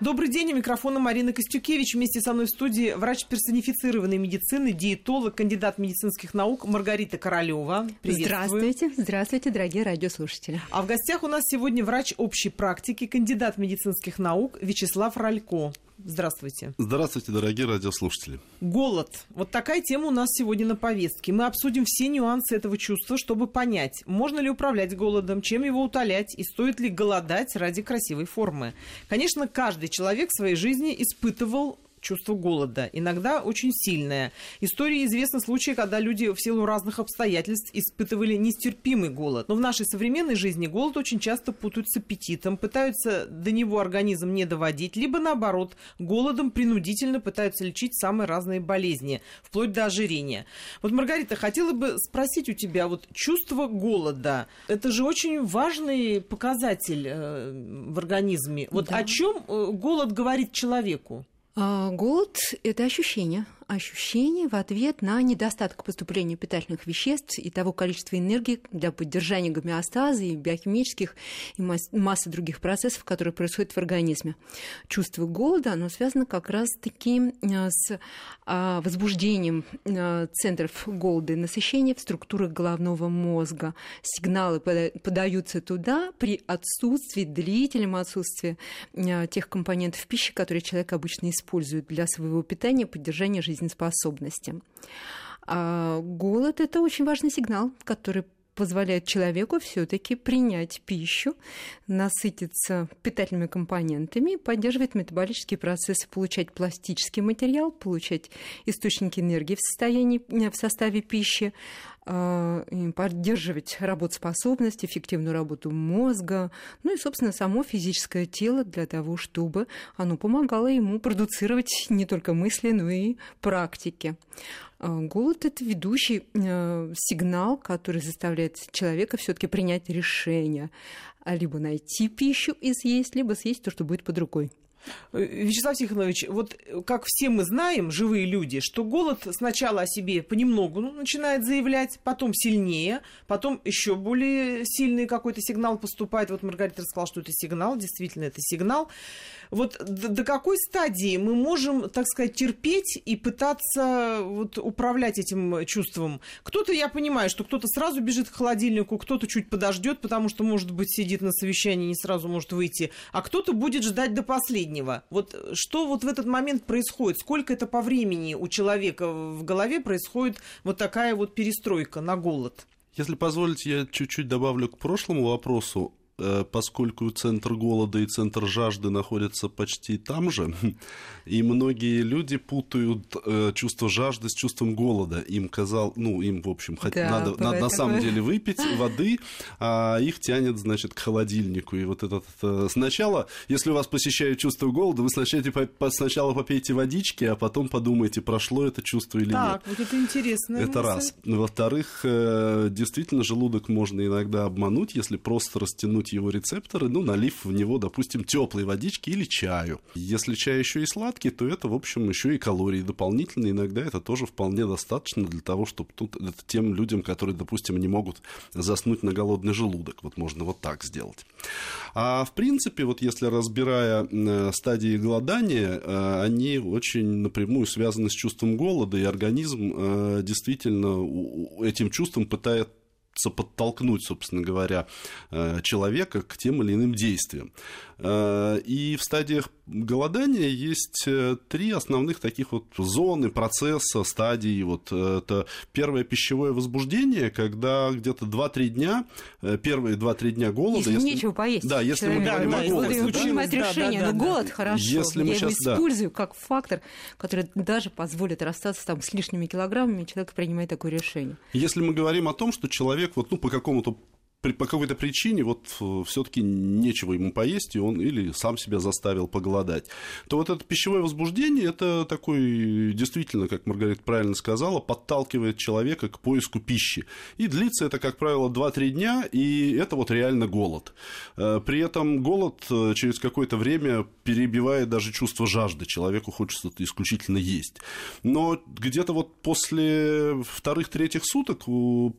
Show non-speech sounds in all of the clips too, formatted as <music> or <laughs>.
Добрый день, у микрофона Марина Костюкевич. Вместе со мной в студии врач персонифицированной медицины, диетолог, кандидат медицинских наук Маргарита Королева. Здравствуйте, здравствуйте, дорогие радиослушатели. А в гостях у нас сегодня врач общей практики, кандидат медицинских наук Вячеслав Ралько. Здравствуйте. Здравствуйте, дорогие радиослушатели. Голод. Вот такая тема у нас сегодня на повестке. Мы обсудим все нюансы этого чувства, чтобы понять, можно ли управлять голодом, чем его утолять и стоит ли голодать ради красивой формы. Конечно, каждый человек в своей жизни испытывал чувство голода, иногда очень сильное. Истории известны случаи, когда люди в силу разных обстоятельств испытывали нестерпимый голод. Но в нашей современной жизни голод очень часто путают с аппетитом, пытаются до него организм не доводить, либо наоборот, голодом принудительно пытаются лечить самые разные болезни, вплоть до ожирения. Вот, Маргарита, хотела бы спросить у тебя, вот чувство голода, это же очень важный показатель э, в организме. Вот да. о чем э, голод говорит человеку? А, голод – это ощущение, ощущение в ответ на недостаток поступления питательных веществ и того количества энергии для поддержания гомеостаза и биохимических и массы других процессов, которые происходят в организме. Чувство голода, оно связано как раз-таки э, с а, возбуждением э, центров голода и насыщения в структурах головного мозга. Сигналы подаются туда при отсутствии, длительном отсутствии э, тех компонентов пищи, которые человек обычно использует для своего питания, поддержания жизни жизнеспособности. А голод – это очень важный сигнал, который позволяет человеку все-таки принять пищу, насытиться питательными компонентами, поддерживать метаболические процессы, получать пластический материал, получать источники энергии в, состоянии, в составе пищи, поддерживать работоспособность, эффективную работу мозга, ну и, собственно, само физическое тело для того, чтобы оно помогало ему продуцировать не только мысли, но и практики. А, голод – это ведущий э, сигнал, который заставляет человека все таки принять решение либо найти пищу и съесть, либо съесть то, что будет под рукой. Вячеслав Тихонович, вот э, как все мы знаем, живые люди, что голод сначала о себе понемногу ну, начинает заявлять, потом сильнее, потом еще более сильный какой-то сигнал поступает. Вот Маргарита рассказала, что это сигнал, действительно это сигнал. Вот до, какой стадии мы можем, так сказать, терпеть и пытаться вот, управлять этим чувством? Кто-то, я понимаю, что кто-то сразу бежит к холодильнику, кто-то чуть подождет, потому что, может быть, сидит на совещании, не сразу может выйти, а кто-то будет ждать до последнего. Вот что вот в этот момент происходит? Сколько это по времени у человека в голове происходит вот такая вот перестройка на голод? Если позволите, я чуть-чуть добавлю к прошлому вопросу. Э, поскольку центр голода и центр жажды находятся почти там же, <laughs> и многие люди путают э, чувство жажды с чувством голода. Им казал, ну, им, в общем, да, надо, надо на самом <laughs> деле выпить воды, а их тянет, значит, к холодильнику. И вот этот э, сначала, если у вас посещает чувство голода, вы сначала, сначала попейте водички, а потом подумайте, прошло это чувство или так, нет. Так, вот это интересно. Это раз. Во-вторых, действительно, желудок можно иногда обмануть, если просто растянуть его рецепторы, ну, налив в него, допустим, теплой водички или чаю. Если чай еще и сладкий, то это, в общем, еще и калории дополнительные. Иногда это тоже вполне достаточно для того, чтобы тут это тем людям, которые, допустим, не могут заснуть на голодный желудок. Вот можно вот так сделать. А в принципе, вот если разбирая э, стадии голодания, э, они очень напрямую связаны с чувством голода, и организм э, действительно этим чувством пытается подтолкнуть, собственно говоря, человека к тем или иным действиям. И в стадиях голодания есть э, три основных таких вот зоны, процесса, стадии. Вот э, это первое пищевое возбуждение, когда где-то 2-3 дня, э, первые 2-3 дня голода... Если, если нечего поесть. Да, если человек, мы говорим да, о голоде. Да, принимать решение, да, да, но голод да. хорошо. Если Я сейчас, его использую да. как фактор, который даже позволит расстаться там, с лишними килограммами, человек принимает такое решение. Если мы говорим о том, что человек вот, ну, по какому-то по какой-то причине вот э, все-таки нечего ему поесть, и он или сам себя заставил поголодать, то вот это пищевое возбуждение, это такой, действительно, как Маргарита правильно сказала, подталкивает человека к поиску пищи. И длится это, как правило, 2-3 дня, и это вот реально голод. Э, при этом голод э, через какое-то время перебивает даже чувство жажды. Человеку хочется исключительно есть. Но где-то вот после вторых-третьих суток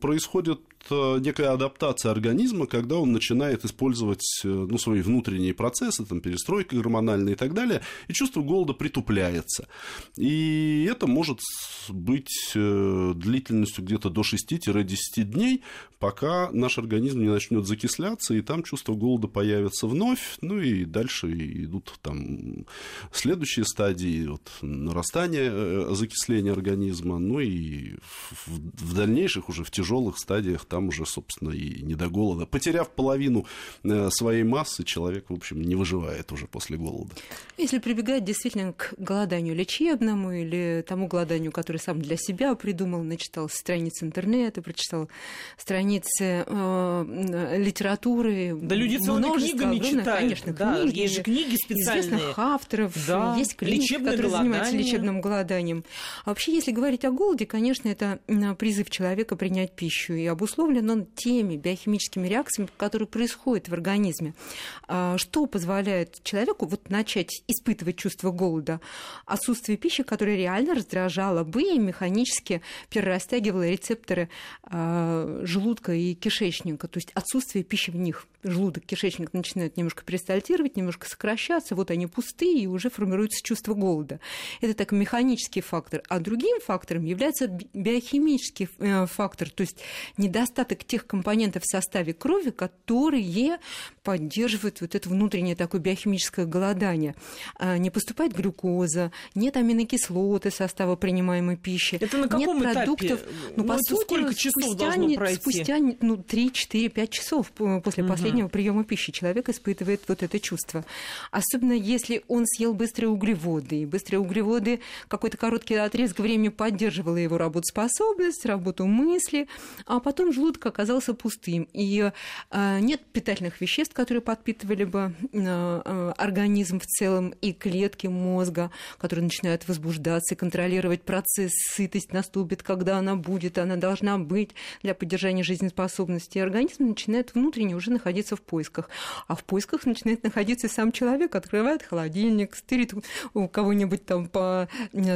происходит некая адаптация организма, когда он начинает использовать ну, свои внутренние процессы, там, перестройка гормональная и так далее, и чувство голода притупляется. И это может быть длительностью где-то до 6-10 дней, пока наш организм не начнет закисляться, и там чувство голода появится вновь, ну и дальше идут там следующие стадии, вот, нарастания э, закисления организма, ну и в, в дальнейших уже в тяжелых стадиях там уже, собственно, и не до голода. Потеряв половину э, своей массы, человек, в общем, не выживает уже после голода. Если прибегать действительно к голоданию лечебному или тому голоданию, который сам для себя придумал, начитал страниц интернета, прочитал страницы э, литературы. Да люди целыми книгами читают. Конечно, да, книги. Есть же книги специальные. Известных авторов, да. есть клиники, которые голодание. занимаются лечебным голоданием. А вообще, если говорить о голоде, конечно, это призыв человека принять пищу. И обусловлен он теми биохимическими реакциями, которые происходят в организме. А что позволяет человеку вот начать испытывать чувство голода? Отсутствие пищи, которая реально раздражала бы и механически перерастягивала рецепторы а, желудка и кишечника, то есть отсутствие пищи в них. Желудок, кишечник начинают немножко перистальтировать, немножко сокращаться, вот они пустые, и уже формируется чувство голода. Это так механический фактор. А другим фактором является биохимический э, фактор, то есть недостаток тех компонентов в составе крови, которые поддерживают вот это внутреннее такое биохимическое голодание. А, не поступает глюкоза, нет аминокислоты состава принимаемой пищи, это на каком нет продуктов. Этапе? Ну, по сути, сколько часов спустя, должно пройти? Спустя ну, 3-4-5 часов после угу. последнего приема пищи человек испытывает вот это чувство. Особенно если он съел быстрые углеводы. И быстрые углеводы какой-то короткий отрезок времени поддерживала его работоспособность, работу мысли, а потом желудок оказался пустым. И э, нет питательных веществ, которые подпитывали бы э, э, организм в целом и клетки мозга, которые начинают возбуждаться и контролировать процесс. Сытость наступит, когда она будет, она должна быть для поддержания жизнеспособности. И организм начинает внутренне уже находиться в поисках. А в поисках начинает находиться сам человек, открывает холодильник, стырит у кого-нибудь там по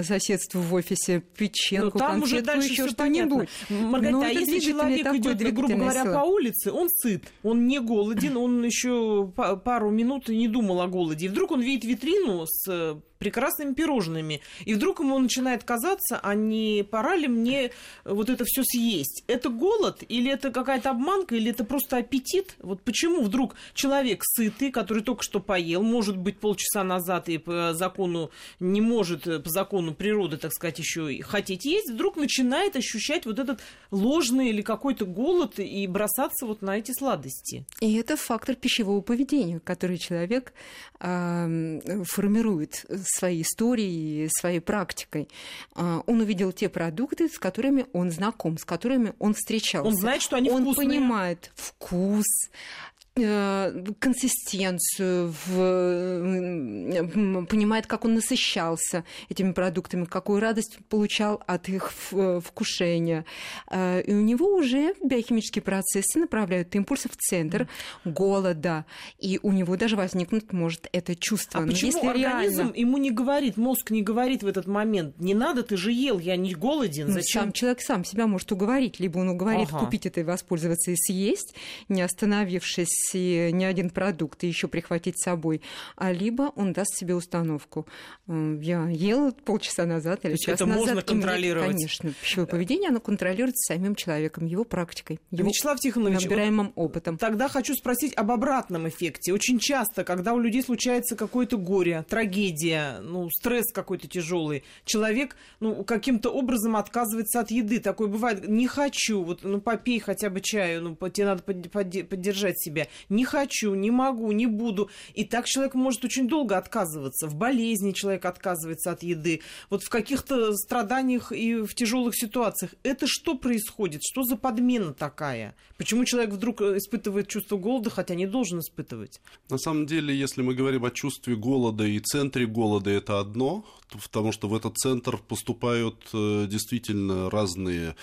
соседству в офисе печенку, ну, там уже дальше еще что-нибудь. Маргарита, а если человек идет, грубо говоря, сила. по улице, он сыт, он не голоден, он еще пару минут не думал о голоде, и вдруг он видит витрину с прекрасными пирожными. И вдруг ему начинает казаться, а не пора ли мне вот это все съесть? Это голод или это какая-то обманка, или это просто аппетит? Вот почему вдруг человек сытый, который только что поел, может быть, полчаса назад и по закону не может, по закону природы, так сказать, еще хотеть есть, вдруг начинает ощущать вот этот ложный или какой-то голод и бросаться вот на эти сладости? И это фактор пищевого поведения, который человек э, формирует своей историей, своей практикой. А, он увидел те продукты, с которыми он знаком, с которыми он встречался. Он знает, что они он вкусные. Он понимает вкус, консистенцию, в, понимает, как он насыщался этими продуктами, какую радость получал от их вкушения. Э, и у него уже биохимические процессы направляют импульсы в центр голода. И у него даже возникнуть может это чувство. А Но почему если организм реально... ему не говорит, мозг не говорит в этот момент, не надо, ты же ел, я не голоден, зачем? Сам человек сам себя может уговорить, либо он уговорит ага. купить это и воспользоваться и съесть, не остановившись и не один продукт, и еще прихватить с собой, а либо он даст себе установку. Я ел полчаса назад или час это назад. можно контролировать? конечно. Пищевое поведение, оно контролируется самим человеком, его практикой, его Вячеслав Тихонович, набираемым опытом. Тогда хочу спросить об обратном эффекте. Очень часто, когда у людей случается какое-то горе, трагедия, ну, стресс какой-то тяжелый, человек ну, каким-то образом отказывается от еды. Такое бывает, не хочу, вот, ну, попей хотя бы чаю, ну, тебе надо поддержать себя не хочу, не могу, не буду. И так человек может очень долго отказываться. В болезни человек отказывается от еды. Вот в каких-то страданиях и в тяжелых ситуациях. Это что происходит? Что за подмена такая? Почему человек вдруг э, испытывает чувство голода, хотя не должен испытывать? На самом деле, если мы говорим о чувстве голода и центре голода, это одно, потому что в этот центр поступают э, действительно разные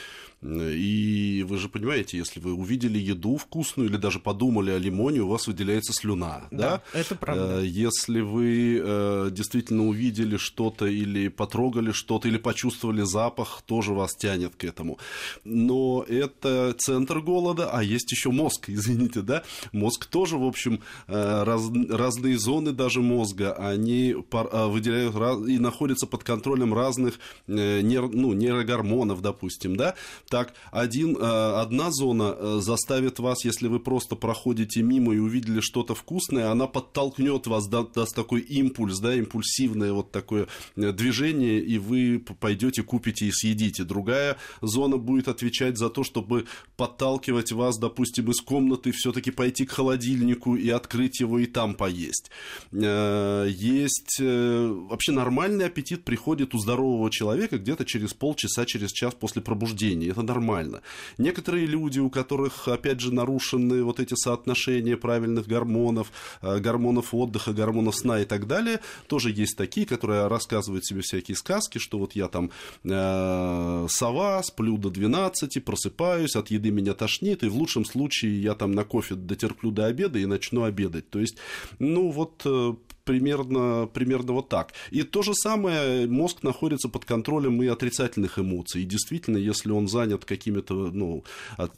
и вы же понимаете, если вы увидели еду вкусную или даже подумали о лимоне, у вас выделяется слюна. Да, да? это правда. Э, если вы э, действительно увидели что-то или потрогали что-то, или почувствовали запах, тоже вас тянет к этому. Но это центр голода, а есть еще мозг, <laughs> извините, да? Мозг тоже, в общем, э, раз, разные зоны даже мозга, они выделяют и находятся под контролем разных нейро, ну, нейрогормонов, допустим, да? Так, один, одна зона заставит вас, если вы просто проходите мимо и увидели что-то вкусное, она подтолкнет вас, да, даст такой импульс, да, импульсивное вот такое э, движение, и вы пойдете, купите и съедите. Другая зона будет отвечать за то, чтобы подталкивать вас, допустим, из комнаты все-таки пойти к холодильнику и открыть его и там поесть. Э, есть э, вообще нормальный аппетит приходит у здорового человека где-то через полчаса, через час после пробуждения. Это нормально. Некоторые люди, у которых, опять же, нарушены вот эти соотношения правильных гормонов, гормонов отдыха, гормонов сна и так далее. Тоже есть такие, которые рассказывают себе всякие сказки, что вот я там э, сова, сплю до 12, просыпаюсь, от еды меня тошнит, и в лучшем случае я там на кофе дотерплю до обеда и начну обедать. То есть, ну вот э, примерно, примерно вот так. И то же самое, мозг находится под контролем и отрицательных эмоций. И действительно, если он занят какими-то ну,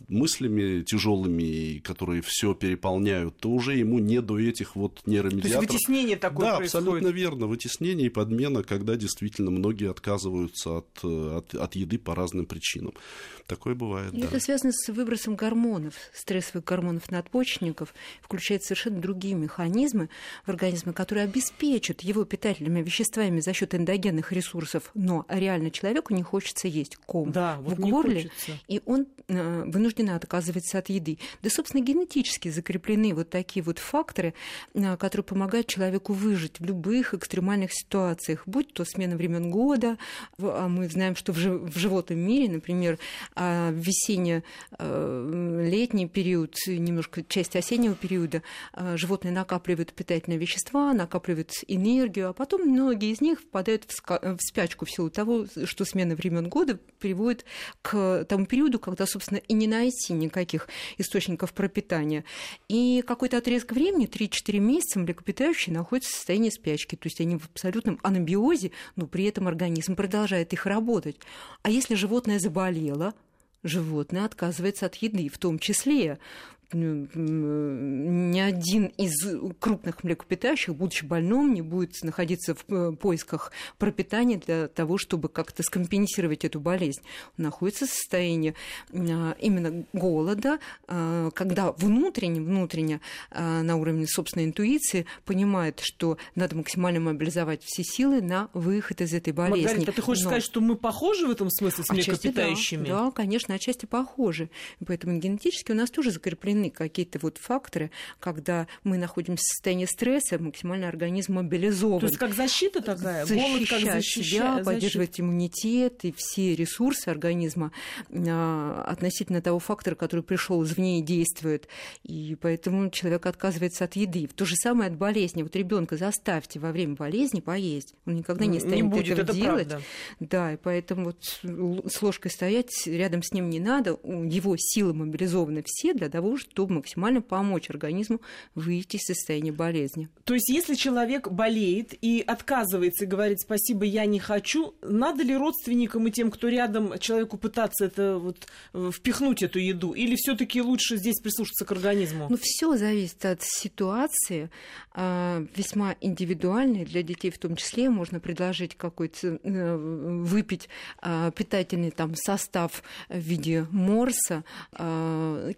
мыслями тяжелыми, которые все переполняют, то уже ему не до этих вот нейромедиаторов. То есть вытеснение такое да, происходит. абсолютно верно. Вытеснение и подмена, когда действительно многие отказываются от, от, от еды по разным причинам. Такое бывает, и да. Это связано с выбросом гормонов, стрессовых гормонов надпочечников. Включает совершенно другие механизмы в организме, которые обеспечат его питательными веществами за счет эндогенных ресурсов, но реально человеку не хочется есть ком да, в вот горле, и он э, вынужден отказываться от еды. Да, собственно, генетически закреплены вот такие вот факторы, э, которые помогают человеку выжить в любых экстремальных ситуациях, будь то смена времен года, а мы знаем, что в, в животном мире, например, а весенне-летний период, немножко часть осеннего периода, животные накапливают питательные вещества, накапливают энергию, а потом многие из них впадают в спячку в силу того, что смена времен года приводит к тому периоду, когда, собственно, и не найти никаких источников пропитания. И какой-то отрезок времени, 3-4 месяца, млекопитающие находятся в состоянии спячки, то есть они в абсолютном анабиозе, но при этом организм продолжает их работать. А если животное заболело, животное отказывается от еды, в том числе ни один из крупных млекопитающих, будучи больным, не будет находиться в э, поисках пропитания для того, чтобы как-то скомпенсировать эту болезнь. Он находится в состоянии а, именно голода, а, когда внутренне, внутренне на уровне собственной интуиции понимает, что надо максимально мобилизовать все силы на выход из этой болезни. Маргарита, ты хочешь Но... сказать, что мы похожи в этом смысле с млекопитающими? Да, да, конечно, отчасти похожи. Поэтому генетически у нас тоже закреплены определены какие-то вот факторы, когда мы находимся в состоянии стресса, максимально организм мобилизован. То есть как защита такая? Защищать Голод как защища... себя, поддерживать иммунитет и все ресурсы организма а, относительно того фактора, который пришел извне и действует. И поэтому человек отказывается от еды. То же самое от болезни. Вот ребенка заставьте во время болезни поесть. Он никогда не станет не будет, этого это делать. Правда. Да, и поэтому вот с ложкой стоять рядом с ним не надо. Его силы мобилизованы все для того, чтобы максимально помочь организму выйти из состояния болезни. То есть, если человек болеет и отказывается и говорит спасибо, я не хочу, надо ли родственникам и тем, кто рядом, человеку пытаться это вот э, впихнуть эту еду, или все-таки лучше здесь прислушаться к организму? Ну, все зависит от ситуации, а, весьма индивидуальной для детей, в том числе можно предложить какой-то э, выпить а, питательный там состав в виде морса, а, э,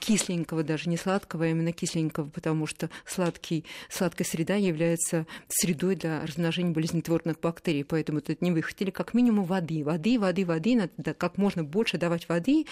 кисленького, даже не сладкого, а именно кисленького, потому что сладкий, сладкая среда является средой для размножения болезнетворных бактерий, поэтому это не выход. Или как минимум воды, воды, воды, воды, надо как можно больше давать воды,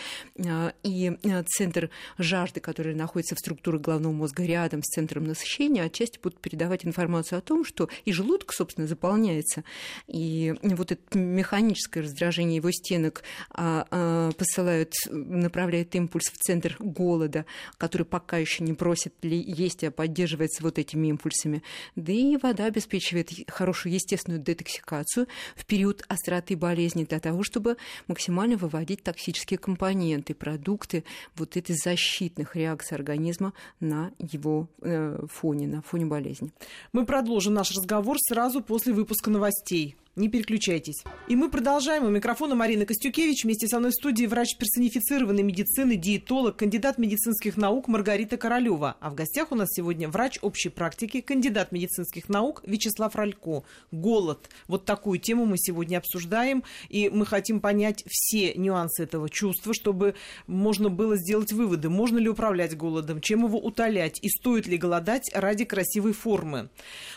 а, и а, центр жажды, который находится в структуре головного мозга рядом с центром насыщения, отчасти будут передавать информацию о том, что и желудок, собственно, заполняется, и вот это механическое раздражение его стенок а, посылают, направляет импульс в центр голода, который пока еще не просит есть, а поддерживается вот этими импульсами. Да и вода обеспечивает хорошую естественную детоксикацию в период остроты болезни для того, чтобы максимально выводить токсические компоненты, продукты вот этой защитных реакций организма на его э, фоне, на фоне болезни. Мы продолжим наш разговор сразу после выпуска новостей. Не переключайтесь. И мы продолжаем. У микрофона Марина Костюкевич. Вместе со мной в студии врач персонифицированной медицины, диетолог, кандидат медицинских наук Маргарита Королева. А в гостях у нас сегодня врач общей практики, кандидат медицинских наук Вячеслав Ралько. Голод. Вот такую тему мы сегодня обсуждаем. И мы хотим понять все нюансы этого чувства, чтобы можно было сделать выводы. Можно ли управлять голодом, чем его утолять и стоит ли голодать ради красивой формы.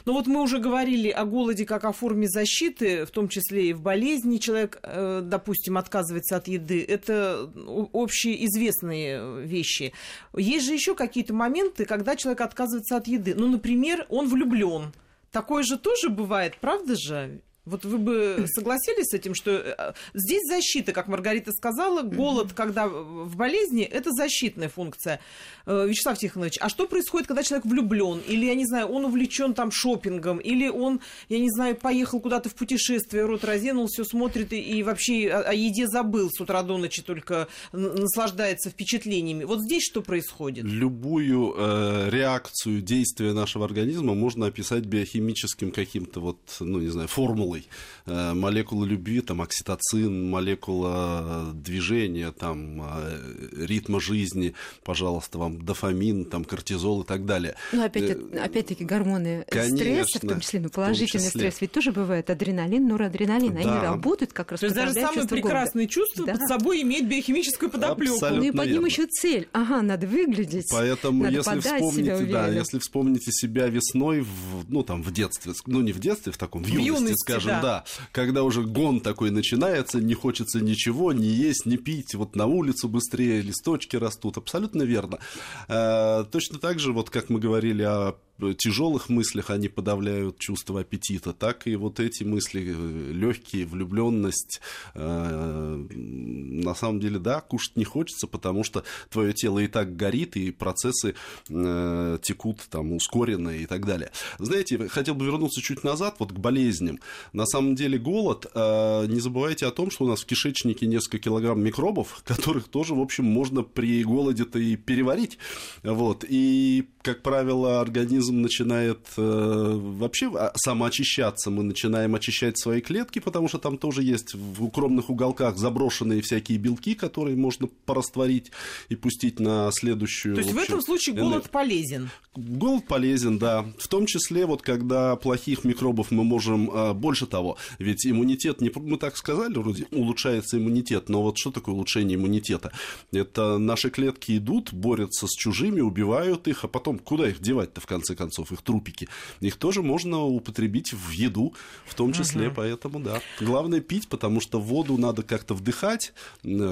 Но вот мы уже говорили о голоде как о форме защиты в том числе и в болезни человек, э, допустим, отказывается от еды, это общеизвестные вещи. Есть же еще какие-то моменты, когда человек отказывается от еды. Ну, например, он влюблен. Такое же тоже бывает, правда же? Вот вы бы согласились с этим, что э, здесь защита, как Маргарита сказала, голод, когда в болезни, это защитная функция. Э, Вячеслав Тихонович, а что происходит, когда человек влюблен? Или, я не знаю, он увлечен там шопингом, или он, я не знаю, поехал куда-то в путешествие, рот разинул, все смотрит и, и вообще о, о еде забыл с утра до ночи, только наслаждается впечатлениями. Вот здесь что происходит? Любую э, реакцию действия нашего организма можно описать биохимическим каким-то вот, ну, не знаю, формулой молекулой. Э, молекула любви, там, окситоцин, молекула движения, там, э, ритма жизни, пожалуйста, вам дофамин, там, кортизол и так далее. Ну, опять, э, опять-таки, гормоны Конечно, стресса, в том числе, ну, положительный числе. стресс, ведь тоже бывает адреналин, норадреналин, да. они работают как раз То есть даже самые прекрасные голода. чувства да. под собой имеют биохимическую подоплеку. ну и под ним еще цель. Ага, надо выглядеть. Поэтому, надо если вспомните, да, если вспомните себя весной, в, ну, там, в детстве, ну, не в детстве, в таком, в, в юности, юности, скажем, да. да, когда уже гон такой начинается, не хочется ничего, не есть, не пить, вот на улицу быстрее листочки растут, абсолютно верно. Э, точно так же, вот как мы говорили о тяжелых мыслях они подавляют чувство аппетита, так и вот эти мысли э, легкие, влюбленность. Э, на самом деле, да, кушать не хочется, потому что твое тело и так горит, и процессы э, текут там ускоренно и так далее. Знаете, хотел бы вернуться чуть назад, вот к болезням. На самом деле голод, не забывайте о том, что у нас в кишечнике несколько килограмм микробов, <laughs> которых тоже, в общем, можно при голоде-то и переварить. Вот. И, как правило, организм организм начинает э, вообще а, самоочищаться, мы начинаем очищать свои клетки, потому что там тоже есть в укромных уголках заброшенные всякие белки, которые можно порастворить и пустить на следующую. То есть в, общем, в этом случае голод полезен? Голод полезен, да. В том числе, вот когда плохих микробов мы можем... Э, больше того, ведь иммунитет, не, мы так сказали, вроде улучшается иммунитет, но вот что такое улучшение иммунитета? Это наши клетки идут, борются с чужими, убивают их, а потом куда их девать-то в конце концов, их трупики, их тоже можно употребить в еду, в том числе, угу. поэтому, да. Главное пить, потому что воду надо как-то вдыхать,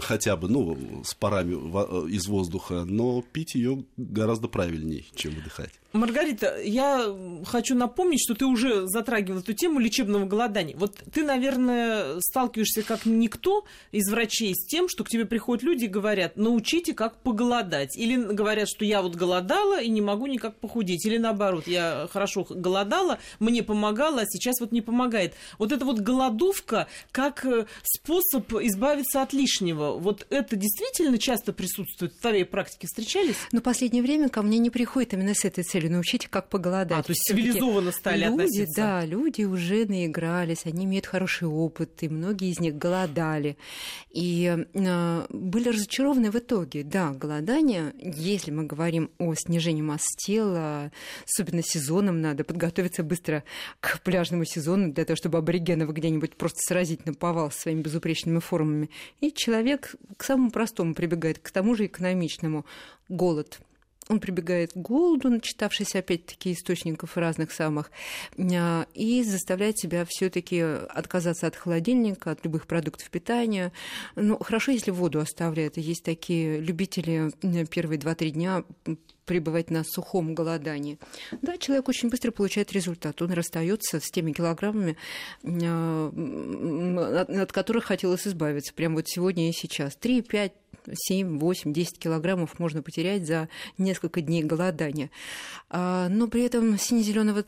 хотя бы, ну, с парами э, из воздуха, но пить ее гораздо правильнее, чем выдыхать. Маргарита, я хочу напомнить, что ты уже затрагивала эту тему лечебного голодания. Вот ты, наверное, сталкиваешься как никто из врачей с тем, что к тебе приходят люди и говорят, научите, как поголодать. Или говорят, что я вот голодала и не могу никак похудеть. Или наоборот, я хорошо голодала, мне помогало, а сейчас вот не помогает. Вот эта вот голодовка как э, способ избавиться от лишнего. Вот это действительно часто присутствует в твоей практике? Встречались? Но последнее время ко мне не приходит именно с этой целью научить, как поголодать. А, то есть цивилизованно стали люди, относиться. Да, люди уже наигрались, они имеют хороший опыт, и многие из них голодали. И э, были разочарованы в итоге. Да, голодание, если мы говорим о снижении массы тела, особенно сезоном, надо подготовиться быстро к пляжному сезону для того, чтобы аборигенов где-нибудь просто сразить на повал своими безупречными формами. И человек к самому простому прибегает, к тому же экономичному. Голод – он прибегает к голоду, начитавшись опять-таки источников разных самых, а, и заставляет себя все-таки отказаться от холодильника, от любых продуктов питания. Ну, хорошо, если воду оставляет. Есть такие любители первые два-три дня пребывать на сухом голодании. Да, человек очень быстро получает результат. Он расстается с теми килограммами, от которых хотелось избавиться. Прямо вот сегодня и сейчас. 3, 5, 7, 8, 10 килограммов можно потерять за несколько дней голодания. А, но при этом сине-зеленого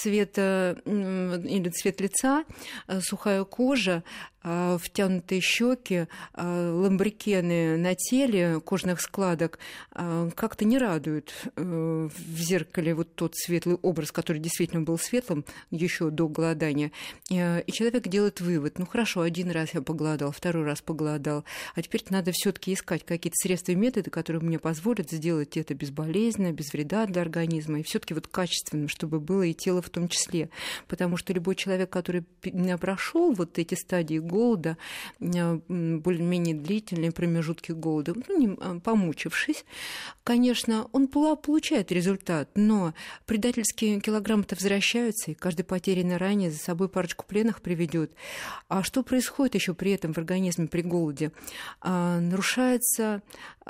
цвета или цвет лица, э, сухая кожа, а, втянутые щеки, а, ламбрикены на теле, кожных складок как-то не радуют э, в зеркале вот тот светлый образ, который действительно был светлым еще до голодания. Э, и человек делает вывод, ну хорошо, один раз я поголодал, второй раз поголодал, а теперь надо все-таки искать какие-то средства и методы, которые мне позволят сделать это безболезненно, без вреда для организма, и все-таки вот качественно, чтобы было и тело в том числе. Потому что любой человек, который прошел вот эти стадии голода, э, более-менее длительные промежутки голода, ну, не, э, помучившись, конечно, он получает результат, но предательские килограммы-то возвращаются, и каждый потерянный ранее за собой парочку пленных приведет. А что происходит еще при этом в организме при голоде? А, нарушается,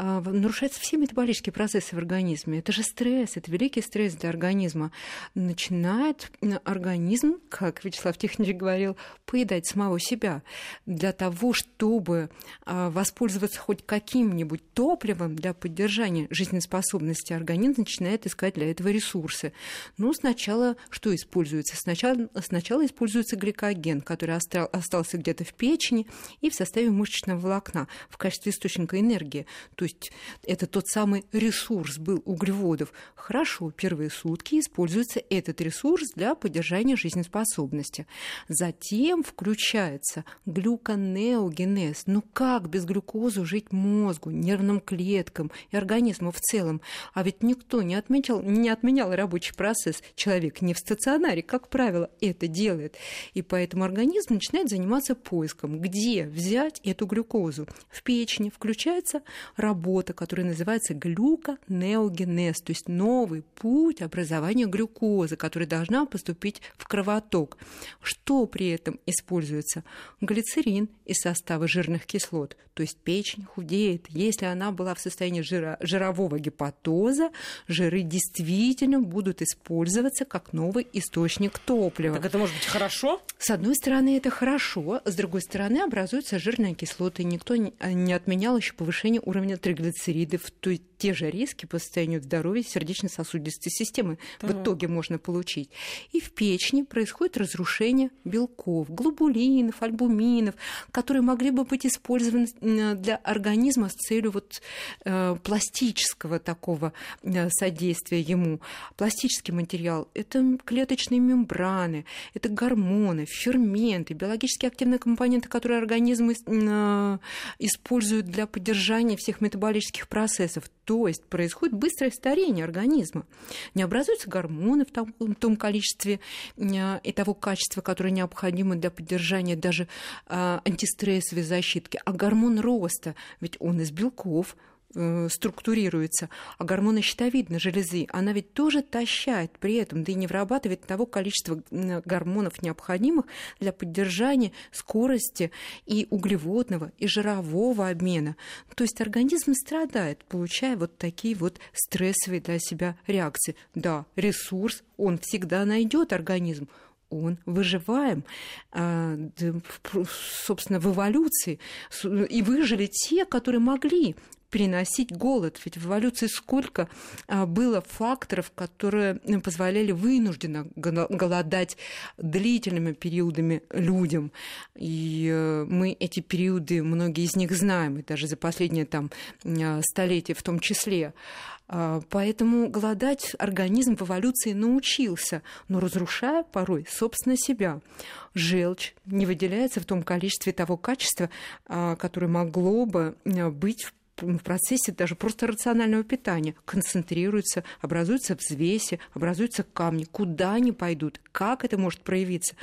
нарушаются все метаболические процессы в организме. Это же стресс, это великий стресс для организма. Начинает организм, как Вячеслав Тихонович говорил, поедать самого себя для того, чтобы а, воспользоваться хоть каким-нибудь топливом для поддержания жизнеспособности организма, начинает искать для этого ресурсы. Ну, сначала что используется? Сначала, сначала используется гликоген, который остался где-то в печени и в составе мышечного волокна в качестве источника энергии. То есть это тот самый ресурс был углеводов. Хорошо, первые сутки используется этот ресурс для поддержания жизнеспособности. Затем включается глюконеогенез. Ну как без глюкозы жить мозгу, нервным клеткам и организму в целом? А ведь никто не, отметил, не отменял рабочий процесс. Человек не в стационаре, как правило, это делает. И поэтому организм начинает заниматься поиском, где взять эту глюкозу. В печени включается работа, которая называется глюконеогенез, то есть новый путь образования глюкозы, которая должна поступить в кровоток. Что при этом используется? Глицерин из состава жирных кислот, то есть печень худеет. Если она была в состоянии жира, жирового гепатоза, жиры действительно будут использоваться как новый источник топлива. Так это может быть хорошо? С одной стороны, это хорошо, с другой стороны, образуются жирные кислоты. Никто не отменял еще повышение уровня триглицеридов, то есть те же риски по состоянию здоровья сердечно-сосудистой системы так. в итоге можно получить. И в печени происходит разрушение белков, глобулинов, альбуминов, которые могли бы быть использованы для организма с целью вот, э, пластического такого э, содействия ему. Пластический материал – это клеточные мембраны, это гормоны, ферменты, биологически активные компоненты, которые организм э, использует для поддержания всех метаболических процессов то есть происходит быстрое старение организма. Не образуются гормоны в том, в том количестве э, и того качества, которое необходимо для поддержания даже э, антистрессовой защитки, а гормон роста, ведь он из белков, структурируется, а гормоны щитовидной железы, она ведь тоже тащает при этом, да и не вырабатывает того количества гормонов, необходимых для поддержания скорости и углеводного, и жирового обмена. То есть организм страдает, получая вот такие вот стрессовые для себя реакции. Да, ресурс, он всегда найдет организм, он выживаем, а, собственно, в эволюции. И выжили те, которые могли переносить голод. Ведь в эволюции сколько а, было факторов, которые позволяли вынужденно голодать длительными периодами людям. И э, мы эти периоды, многие из них знаем, и даже за последние там а, столетия в том числе. А, поэтому голодать организм в эволюции научился, но разрушая порой, собственно, себя. Желчь не выделяется в том количестве того качества, которое могло бы быть в в процессе даже просто рационального питания концентрируются, образуются взвеси, образуются камни. Куда они пойдут? Как это может проявиться?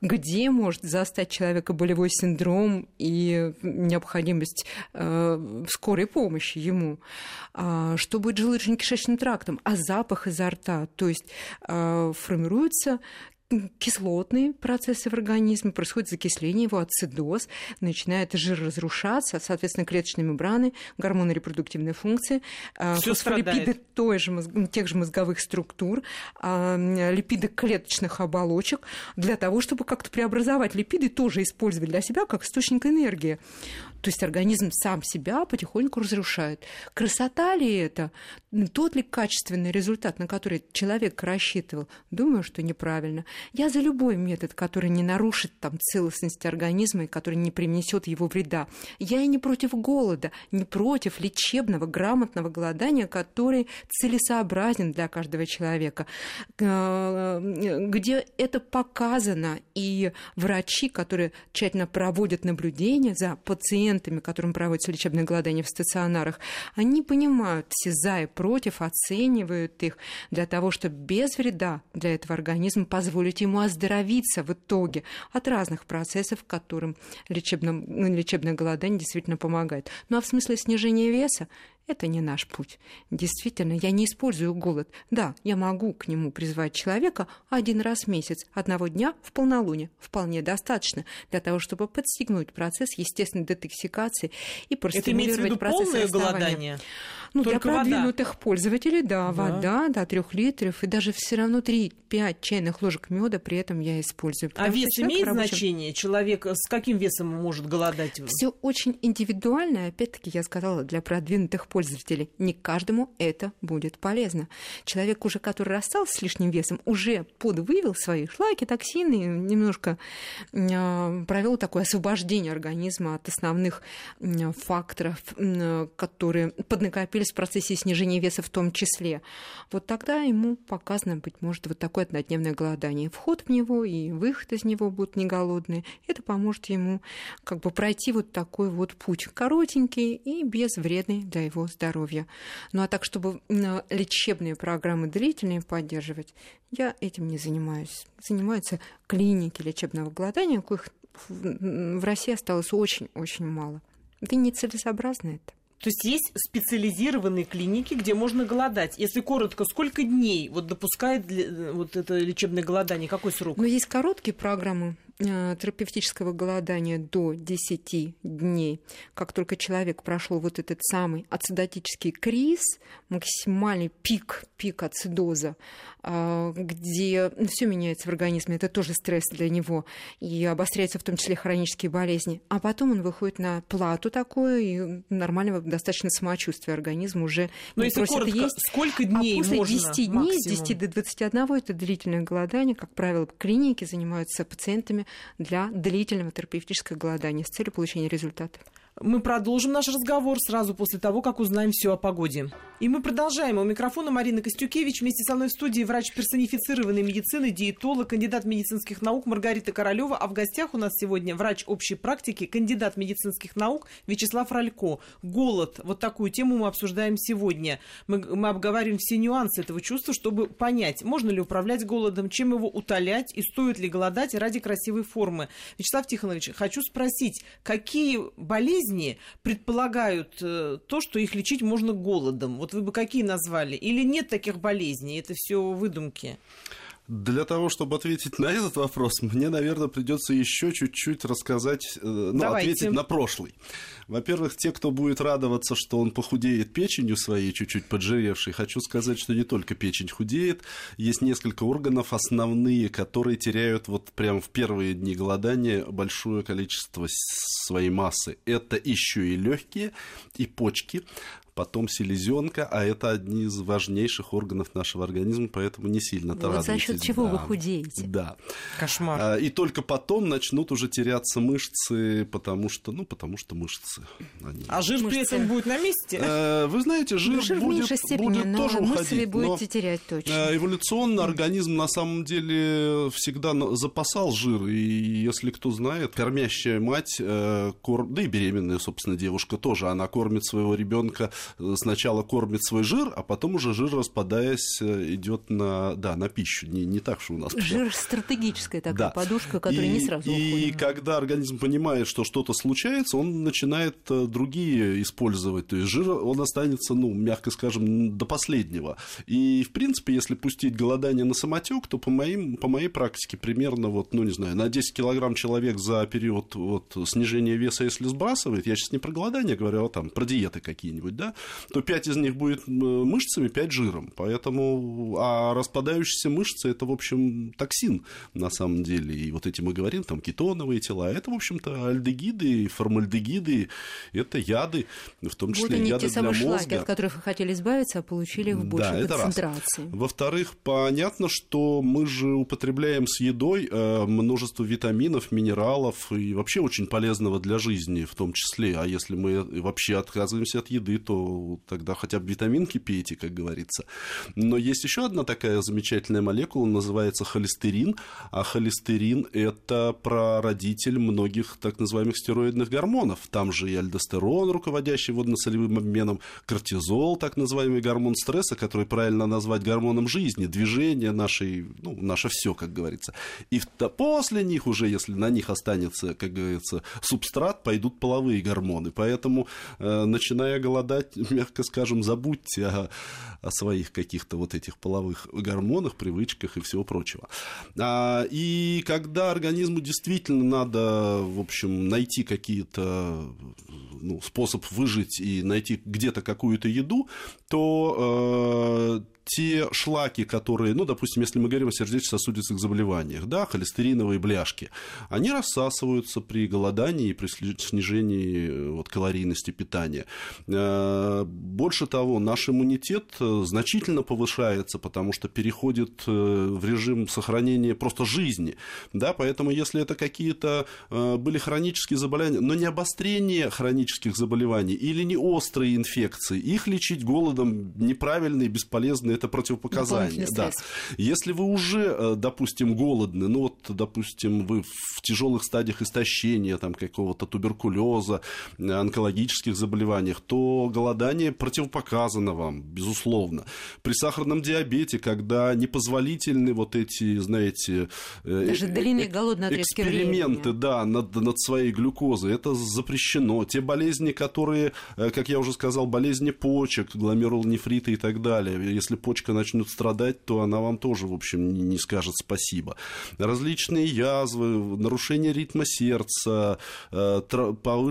где может застать человека болевой синдром и необходимость э, скорой помощи ему, э, что будет желудочно-кишечным трактом, а запах изо рта, то есть э, формируются кислотные процессы в организме, происходит закисление его, ацидоз, начинает жир разрушаться, соответственно, клеточные мембраны, гормоны репродуктивной функции, а, Всё фосфолипиды той же, тех же мозговых структур, а, липиды клеточных оболочек, для того, чтобы как-то преобразовать липиды, тоже использовать для себя как источник энергии. То есть организм сам себя потихоньку разрушает. Красота ли это? Тот ли качественный результат, на который человек рассчитывал? Думаю, что неправильно. Я за любой метод, который не нарушит там целостность организма и который не принесет его вреда. Я и не против голода, не против лечебного, грамотного голодания, который целесообразен для каждого человека, где это показано, и врачи, которые тщательно проводят наблюдения за пациентами, которым проводится лечебное голодание в стационарах, они понимают все за и против, оценивают их для того, чтобы без вреда для этого организма позволить ему оздоровиться в итоге от разных процессов, которым лечебное, лечебное голодание действительно помогает. Ну а в смысле снижения веса это не наш путь. Действительно, я не использую голод. Да, я могу к нему призвать человека один раз в месяц, одного дня в полнолуние. Вполне достаточно для того, чтобы подстегнуть процесс естественной детоксикации и простимулировать процесс полное голодание? Ну, Только для продвинутых вода. пользователей, да, да, вода до трех литров, и даже все равно 3-5 чайных ложек меда при этом я использую. А вес имеет рабочем... значение? Человек с каким весом может голодать? Все очень индивидуально, опять-таки я сказала, для продвинутых пользователей. Не каждому это будет полезно. Человек уже, который расстался с лишним весом, уже подвывел свои шлаки, токсины, немножко э, провел такое освобождение организма от основных э, факторов, э, которые поднакопились в процессе снижения веса в том числе. Вот тогда ему показано, быть может, вот такое однодневное голодание. Вход в него и выход из него будут не голодные. Это поможет ему как бы пройти вот такой вот путь коротенький и безвредный для его здоровья. Ну а так, чтобы лечебные программы длительные поддерживать, я этим не занимаюсь. Занимаются клиники лечебного голодания, коих в России осталось очень-очень мало. Это нецелесообразно это. То есть есть специализированные клиники, где можно голодать. Если коротко, сколько дней вот допускает вот это лечебное голодание? Какой срок? Ну, есть короткие программы Э, терапевтического голодания до 10 дней, как только человек прошел вот этот самый ацидотический криз, максимальный пик, пик ацидоза, а, где все меняется в организме, это тоже стресс для него, и обостряются в том числе хронические болезни. А потом он выходит на плату такое, и нормального достаточно самочувствия организм уже Но не если просит коротко, есть. Сколько дней а после можно 10 дней, максимум? с 10 до 21, это длительное голодание, как правило, клиники занимаются пациентами для длительного терапевтического голодания с целью получения результата. Мы продолжим наш разговор сразу после того, как узнаем все о погоде. И мы продолжаем. У микрофона Марина Костюкевич. Вместе со мной в студии врач персонифицированной медицины, диетолог, кандидат медицинских наук Маргарита Королева. А в гостях у нас сегодня врач общей практики, кандидат медицинских наук Вячеслав Ралько. Голод. Вот такую тему мы обсуждаем сегодня. Мы, мы обговариваем все нюансы этого чувства, чтобы понять, можно ли управлять голодом, чем его утолять и стоит ли голодать ради красивой формы. Вячеслав Тихонович, хочу спросить, какие болезни болезни предполагают э, то, что их лечить можно голодом. Вот вы бы какие назвали? Или нет таких болезней? Это все выдумки? Для того, чтобы ответить на этот вопрос, мне, наверное, придется еще чуть-чуть рассказать, э, ну, Давайте. ответить на прошлый. Во-первых, те, кто будет радоваться, что он похудеет печенью своей, чуть-чуть поджиревшей, хочу сказать, что не только печень худеет, есть несколько органов основные, которые теряют вот прямо в первые дни голодания большое количество своей массы. Это еще и легкие, и почки потом селезенка, а это одни из важнейших органов нашего организма, поэтому не сильно вот радуйтесь. За счет чего да. вы худеете? Да. Кошмар. А, и только потом начнут уже теряться мышцы, потому что, ну, потому что мышцы. Они... А жир мышцы... при этом будет на месте? А, вы знаете, жир, ну, жир будет, степени, будет но тоже мышцы уходить. будете но, терять точно. А, эволюционно организм на самом деле всегда запасал жир, и если кто знает, кормящая мать, э, кор... да и беременная, собственно, девушка тоже, она кормит своего ребенка сначала кормит свой жир, а потом уже жир, распадаясь, э, идет на, да, на пищу. Не, не так, что у нас... Жир стратегическая такая да. подушка, которая и, не сразу И уходит. когда организм понимает, что что-то случается, он начинает э, другие использовать. То есть жир, он останется, ну, мягко скажем, до последнего. И, в принципе, если пустить голодание на самотек, то по, моим, по моей практике примерно, вот, ну, не знаю, на 10 килограмм человек за период вот, снижения веса, если сбрасывает, я сейчас не про голодание говорю, а там про диеты какие-нибудь, да, то 5 из них будет мышцами, 5 жиром. Поэтому, а распадающиеся мышцы – это, в общем, токсин на самом деле. И вот эти мы говорим, там, кетоновые тела, это, в общем-то, альдегиды, формальдегиды, это яды, в том числе вот яды те для мозга. Шлаки, от которых вы хотели избавиться, а получили в большей да, концентрации. Во-вторых, понятно, что мы же употребляем с едой э, множество витаминов, минералов и вообще очень полезного для жизни в том числе. А если мы вообще отказываемся от еды, то тогда хотя бы витаминки пейте, как говорится. Но есть еще одна такая замечательная молекула, называется холестерин. А холестерин – это прародитель многих так называемых стероидных гормонов. Там же и альдостерон, руководящий водно-солевым обменом, кортизол, так называемый гормон стресса, который правильно назвать гормоном жизни, движение нашей, ну, наше все, как говорится. И после них уже, если на них останется, как говорится, субстрат, пойдут половые гормоны. Поэтому, э, начиная голодать, <laughs> мягко скажем, забудьте о, о своих каких-то вот этих половых гормонах, привычках и всего прочего. А, и когда организму действительно надо, в общем, найти какие-то ну, способ выжить и найти где-то какую-то еду, то э, те шлаки, которые, ну, допустим, если мы говорим о сердечно-сосудистых заболеваниях, да, холестериновые бляшки, они рассасываются при голодании и при снижении э, вот, калорийности питания. Э, больше того, наш иммунитет э, значительно повышается, потому что переходит в режим сохранения просто жизни, да, поэтому если это какие-то были хронические заболевания, но не обострение хронических заболеваний или не острые инфекции, их лечить голодом неправильно и бесполезно это противопоказание. Да. Если вы уже, э, допустим, голодны, ну вот, допустим, вы в тяжелых стадиях истощения, там, какого-то туберкулеза, э, онкологических заболеваниях, то голодание противопоказано вам, безусловно. При сахарном диабете, когда непозволительны вот эти, знаете, э, Даже длинные голодные эксперименты, да, над, над своей глюкозой, это запрещено. Те болезни, которые, как я уже сказал, болезни почек, гломерулонефриты и так далее, если почка начнет страдать, то она вам тоже, в общем, не скажет спасибо. Различные язвы, нарушение ритма сердца, э,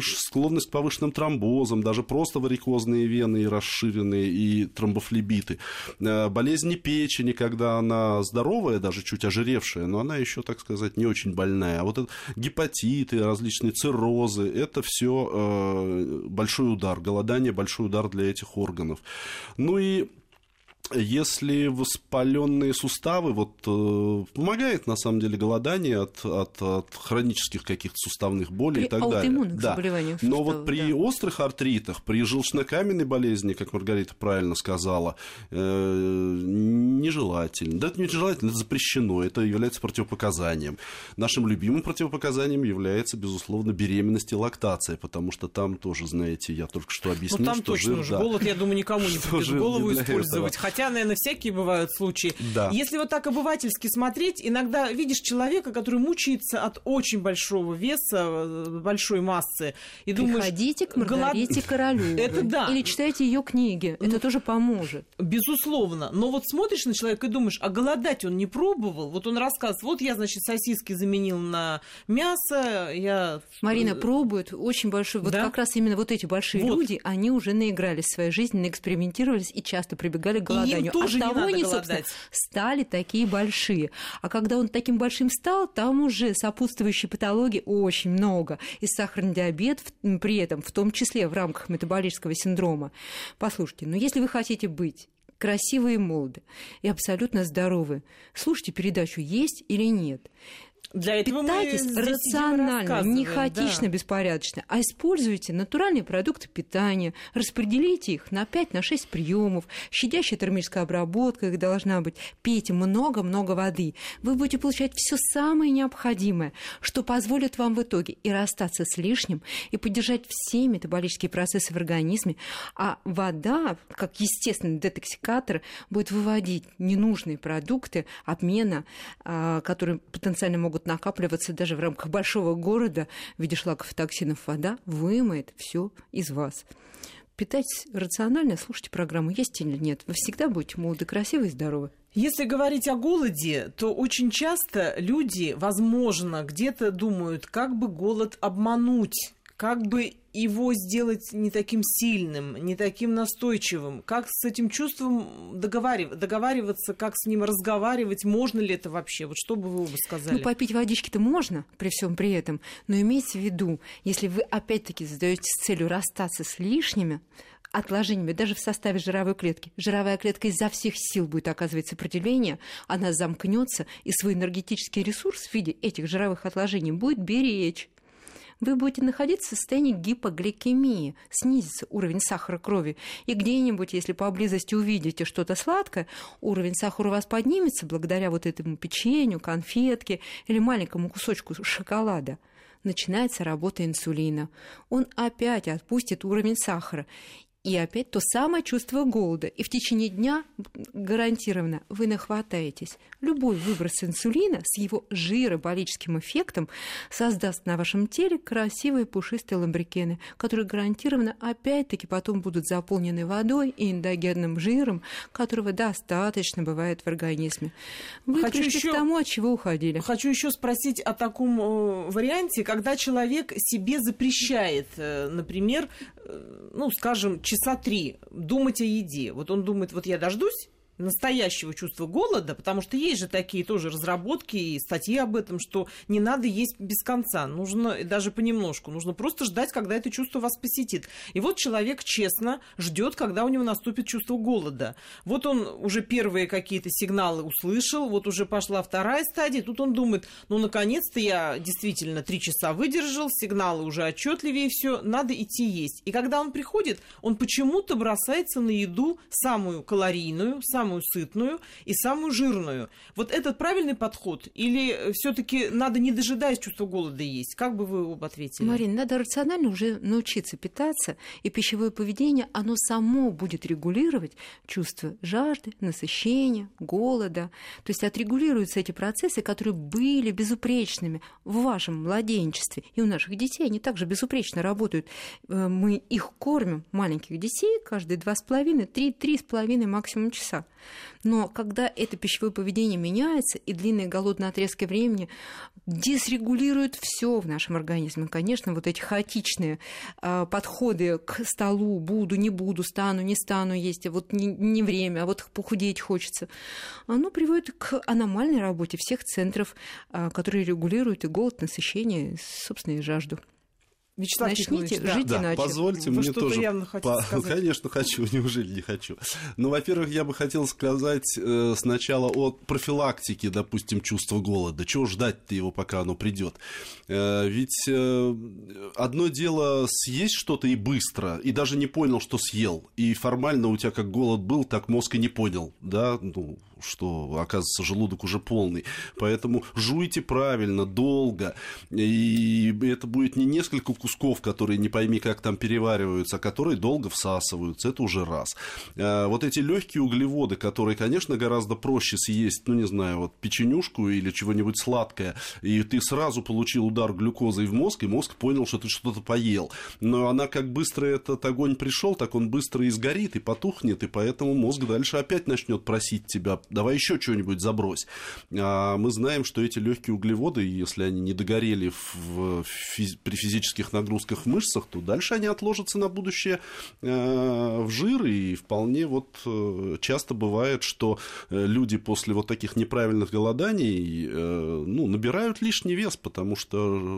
склонность к повышенным тромбозам, даже просто варикозные вены и расширенные, и тромбофлебиты. Э, болезни печени, когда она здоровая, даже чуть ожиревшая, но она еще, так сказать, не очень больная. А вот это гепатиты, различные циррозы, это все э, большой удар, голодание большой удар для этих органов. Ну и если воспаленные суставы, вот э, помогает на самом деле голодание от, от, от хронических каких-то суставных болей при и так далее. Да. Но вот при да. острых артритах, при желчнокаменной болезни, как Маргарита правильно сказала, э, нежелательно. Да, это нежелательно, это запрещено, это является противопоказанием. Нашим любимым противопоказанием является, безусловно, беременность и лактация, потому что там тоже, знаете, я только что объяснил, ну, там что точно жир, уже да, голод, я думаю, никому не придет в голову использовать. Этого. Хотя, наверное, всякие бывают случаи. Да. Если вот так обывательски смотреть, иногда видишь человека, который мучается от очень большого веса, э, большой массы, и думаешь... Приходите к Маргарите голод... Королю. <laughs> Это да. Или читайте ее книги. Это ну, тоже поможет. Безусловно. Но вот смотришь на человека и думаешь, а голодать он не пробовал? Вот он рассказывает, вот я, значит, сосиски заменил на мясо, я... Марина э, пробует очень большой... Вот как раз именно вот эти большие вот. люди, они уже наигрались в своей жизни, наэкспериментировались и часто прибегали к голоданию. И им тоже а не они, собственно, стали такие большие. А когда он таким большим стал, там уже сопутствующей патологии очень много. И сахарный диабет при этом, в том числе в рамках метаболического синдрома. Послушайте, ну если вы хотите быть красивые и молоды и абсолютно здоровы, слушайте передачу «Есть или нет». Для этого Питайтесь мы рационально, не хаотично, да. беспорядочно, а используйте натуральные продукты питания, распределите их на 5-6 приемов, щадящая термическая обработка их должна быть, пейте много-много воды. Вы будете получать все самое необходимое, что позволит вам в итоге и расстаться с лишним, и поддержать все метаболические процессы в организме, а вода, как естественный детоксикатор, будет выводить ненужные продукты обмена, а, которые потенциально могут накапливаться даже в рамках большого города в виде шлаков и токсинов вода, вымоет все из вас. Питайтесь рационально, слушайте программу «Есть или нет». Вы всегда будете молоды, красивы и здоровы. Если говорить о голоде, то очень часто люди, возможно, где-то думают, как бы голод обмануть как бы его сделать не таким сильным, не таким настойчивым? Как с этим чувством договариваться, договариваться как с ним разговаривать? Можно ли это вообще? Вот что бы вы оба сказали? Ну, попить водички-то можно при всем при этом, но имейте в виду, если вы опять-таки задаете с целью расстаться с лишними, отложениями, даже в составе жировой клетки. Жировая клетка изо всех сил будет оказывать сопротивление, она замкнется, и свой энергетический ресурс в виде этих жировых отложений будет беречь вы будете находиться в состоянии гипогликемии, снизится уровень сахара крови. И где-нибудь, если поблизости увидите что-то сладкое, уровень сахара у вас поднимется благодаря вот этому печенью, конфетке или маленькому кусочку шоколада начинается работа инсулина. Он опять отпустит уровень сахара. И опять то самое чувство голода. И в течение дня гарантированно вы нахватаетесь. Любой выброс инсулина с его жироболическим эффектом создаст на вашем теле красивые пушистые ламбрикены, которые гарантированно опять-таки потом будут заполнены водой и эндогенным жиром, которого достаточно бывает в организме. Вы хочу пришли еще... к тому, от чего уходили. Хочу еще спросить о таком э, варианте, когда человек себе запрещает, э, например, э, ну, скажем, часа три думать о еде. Вот он думает, вот я дождусь, настоящего чувства голода, потому что есть же такие тоже разработки и статьи об этом, что не надо есть без конца, нужно даже понемножку, нужно просто ждать, когда это чувство вас посетит. И вот человек честно ждет, когда у него наступит чувство голода. Вот он уже первые какие-то сигналы услышал, вот уже пошла вторая стадия, тут он думает, ну, наконец-то я действительно три часа выдержал, сигналы уже отчетливее, все, надо идти есть. И когда он приходит, он почему-то бросается на еду самую калорийную, самую самую сытную и самую жирную. Вот этот правильный подход? Или все-таки надо, не дожидаясь чувства голода, есть? Как бы вы оба ответили? Марина, надо рационально уже научиться питаться, и пищевое поведение, оно само будет регулировать чувство жажды, насыщения, голода. То есть отрегулируются эти процессы, которые были безупречными в вашем младенчестве. И у наших детей они также безупречно работают. Э, мы их кормим, маленьких детей, каждые два с половиной, три, три с половиной максимум часа. Но когда это пищевое поведение меняется, и длинные голодные отрезки времени дисрегулируют все в нашем организме, конечно, вот эти хаотичные э, подходы к столу, буду, не буду, стану, не стану есть, а вот не, не время, а вот похудеть хочется, оно приводит к аномальной работе всех центров, э, которые регулируют и голод, насыщение, собственно, и жажду. Вячеслав Начните да. жить да, иначе. Позвольте Вы мне тоже... явно хотите по... Конечно, хочу, <laughs> неужели не хочу. Ну, во-первых, я бы хотел сказать э, сначала о профилактике, допустим, чувства голода. Чего ждать-то его, пока оно придет? Э, ведь э, одно дело съесть что-то и быстро, и даже не понял, что съел. И формально у тебя как голод был, так мозг и не понял, да, ну, что, оказывается, желудок уже полный. Поэтому жуйте правильно, долго, и это будет не несколько кусков, которые не пойми, как там перевариваются, а которые долго всасываются, это уже раз. А вот эти легкие углеводы, которые, конечно, гораздо проще съесть, ну, не знаю, вот печенюшку или чего-нибудь сладкое, и ты сразу получил удар глюкозой в мозг, и мозг понял, что ты что-то поел. Но она как быстро этот огонь пришел, так он быстро и сгорит, и потухнет, и поэтому мозг дальше опять начнет просить тебя давай еще что-нибудь забрось. А мы знаем, что эти легкие углеводы, если они не догорели в, физ, при физических нагрузках в мышцах, то дальше они отложатся на будущее э, в жир, и вполне вот э, часто бывает, что э, люди после вот таких неправильных голоданий э, ну, набирают лишний вес, потому что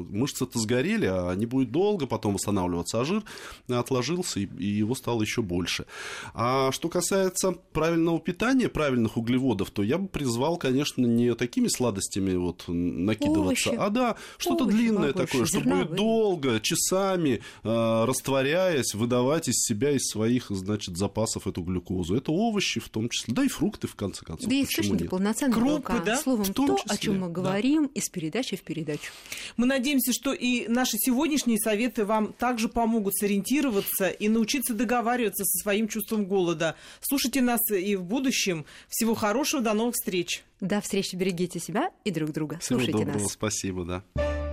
мышцы-то сгорели, а они будут долго потом восстанавливаться, а жир отложился, и, и его стало еще больше. А что касается правильного питания, правильных углеводов, углеводов, то я бы призвал, конечно, не такими сладостями вот накидываться, овощи. а да, что-то овощи, длинное побольше, такое, что будет долго, часами, э, растворяясь, выдавать из себя, из своих, значит, запасов эту глюкозу. Это овощи в том числе, да и фрукты, в конце концов. Да и источники полноценного Крупы, белка. Да? Словом, то, числе, о чем мы говорим да. из передачи в передачу. Мы надеемся, что и наши сегодняшние советы вам также помогут сориентироваться и научиться договариваться со своим чувством голода. Слушайте нас и в будущем. Всего хорошего хорошего, до новых встреч. До встречи, берегите себя и друг друга. Всего Слушайте доброго, нас. спасибо, да.